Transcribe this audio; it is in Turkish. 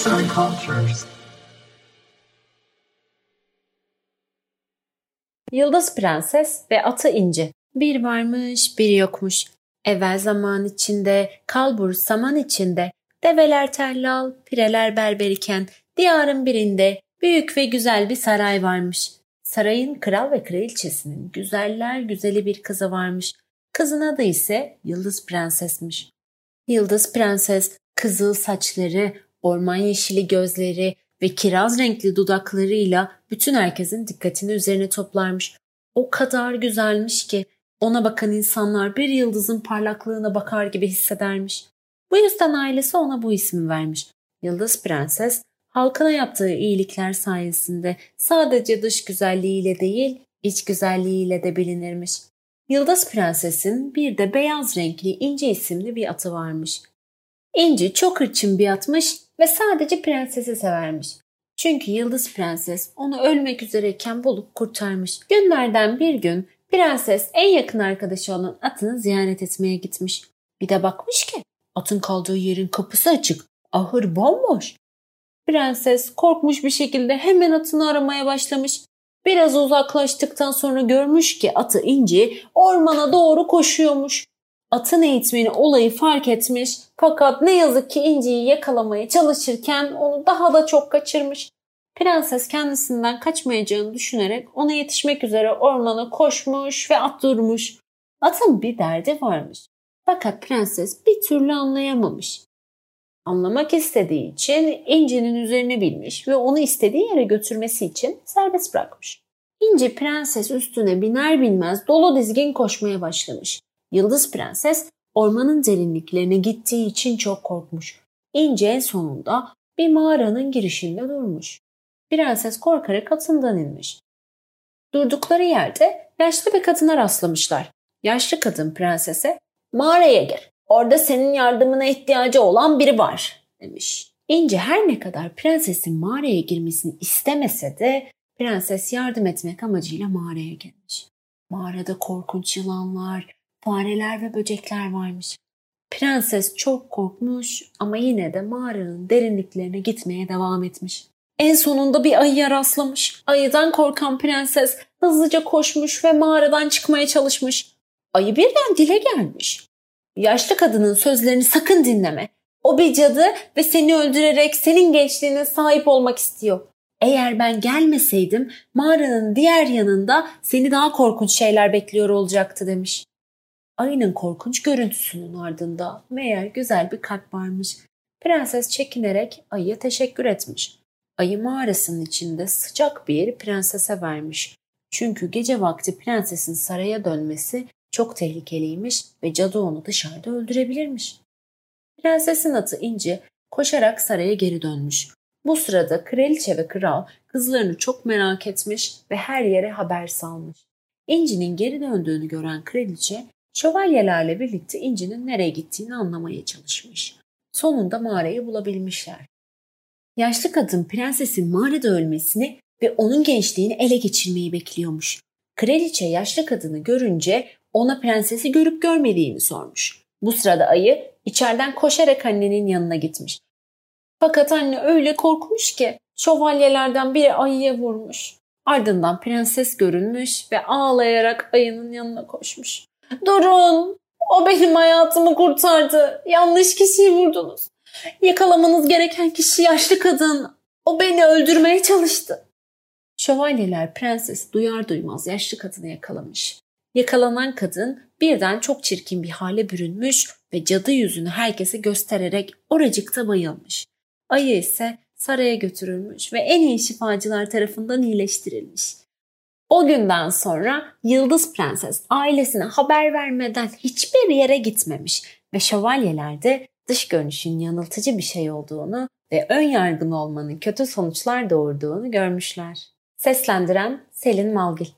Arts and Cultures. Yıldız Prenses ve Atı İnci Bir varmış, bir yokmuş. Evvel zaman içinde, kalbur saman içinde, develer tellal, pireler berber iken, diyarın birinde büyük ve güzel bir saray varmış. Sarayın kral ve kraliçesinin güzeller güzeli bir kızı varmış. Kızın adı ise Yıldız Prenses'miş. Yıldız Prenses kızıl saçları, orman yeşili gözleri ve kiraz renkli dudaklarıyla bütün herkesin dikkatini üzerine toplarmış. O kadar güzelmiş ki ona bakan insanlar bir yıldızın parlaklığına bakar gibi hissedermiş. Bu yüzden ailesi ona bu ismi vermiş. Yıldız Prenses halkına yaptığı iyilikler sayesinde sadece dış güzelliğiyle değil, iç güzelliğiyle de bilinirmiş. Yıldız Prenses'in bir de beyaz renkli İnci isimli bir atı varmış. İnci çok hırçın bir atmış ve sadece prensesi severmiş. Çünkü Yıldız Prenses onu ölmek üzereyken bulup kurtarmış. Günlerden bir gün prenses en yakın arkadaşı olan atını ziyaret etmeye gitmiş. Bir de bakmış ki atın kaldığı yerin kapısı açık, ahır bomboş. Prenses korkmuş bir şekilde hemen atını aramaya başlamış. Biraz uzaklaştıktan sonra görmüş ki atı İnci ormana doğru koşuyormuş. Atın eğitmeni olayı fark etmiş fakat ne yazık ki İnci'yi yakalamaya çalışırken onu daha da çok kaçırmış. Prenses kendisinden kaçmayacağını düşünerek ona yetişmek üzere ormana koşmuş ve at durmuş. Atın bir derdi varmış. Fakat prenses bir türlü anlayamamış. Anlamak istediği için İnci'nin üzerine binmiş ve onu istediği yere götürmesi için serbest bırakmış. İnci prenses üstüne biner binmez dolu dizgin koşmaya başlamış. Yıldız prenses ormanın derinliklerine gittiği için çok korkmuş. İnci en sonunda bir mağaranın girişinde durmuş. Prenses korkarak atından inmiş. Durdukları yerde yaşlı bir kadına rastlamışlar. Yaşlı kadın prensese mağaraya gir. Orada senin yardımına ihtiyacı olan biri var demiş. İnci her ne kadar prensesin mağaraya girmesini istemese de prenses yardım etmek amacıyla mağaraya gelmiş. Mağarada korkunç yılanlar, fareler ve böcekler varmış. Prenses çok korkmuş ama yine de mağaranın derinliklerine gitmeye devam etmiş. En sonunda bir ayıya rastlamış. Ayıdan korkan prenses hızlıca koşmuş ve mağaradan çıkmaya çalışmış. Ayı birden dile gelmiş. Yaşlı kadının sözlerini sakın dinleme. O bir cadı ve seni öldürerek senin gençliğine sahip olmak istiyor. Eğer ben gelmeseydim mağaranın diğer yanında seni daha korkunç şeyler bekliyor olacaktı demiş. Ayının korkunç görüntüsünün ardında meğer güzel bir kalp varmış. Prenses çekinerek ayıya teşekkür etmiş. Ayı mağarasının içinde sıcak bir yeri prensese vermiş. Çünkü gece vakti prensesin saraya dönmesi çok tehlikeliymiş ve cadı onu dışarıda öldürebilirmiş. Prensesin atı İnci koşarak saraya geri dönmüş. Bu sırada kraliçe ve kral kızlarını çok merak etmiş ve her yere haber salmış. İnci'nin geri döndüğünü gören kraliçe şövalyelerle birlikte İnci'nin nereye gittiğini anlamaya çalışmış. Sonunda mağarayı bulabilmişler. Yaşlı kadın prensesin mağarada ölmesini ve onun gençliğini ele geçirmeyi bekliyormuş. Kraliçe yaşlı kadını görünce ona prensesi görüp görmediğini sormuş. Bu sırada ayı içeriden koşarak annenin yanına gitmiş. Fakat anne öyle korkmuş ki şövalyelerden biri ayıya vurmuş. Ardından prenses görünmüş ve ağlayarak ayının yanına koşmuş. Durun! O benim hayatımı kurtardı. Yanlış kişiyi vurdunuz. Yakalamanız gereken kişi yaşlı kadın. O beni öldürmeye çalıştı. Şövalyeler prenses duyar duymaz yaşlı kadını yakalamış. Yakalanan kadın birden çok çirkin bir hale bürünmüş ve cadı yüzünü herkese göstererek oracıkta bayılmış. Ayı ise saraya götürülmüş ve en iyi şifacılar tarafından iyileştirilmiş. O günden sonra Yıldız Prenses ailesine haber vermeden hiçbir yere gitmemiş ve şövalyeler de dış görünüşün yanıltıcı bir şey olduğunu ve ön yargın olmanın kötü sonuçlar doğurduğunu görmüşler. Seslendiren Selin Malgil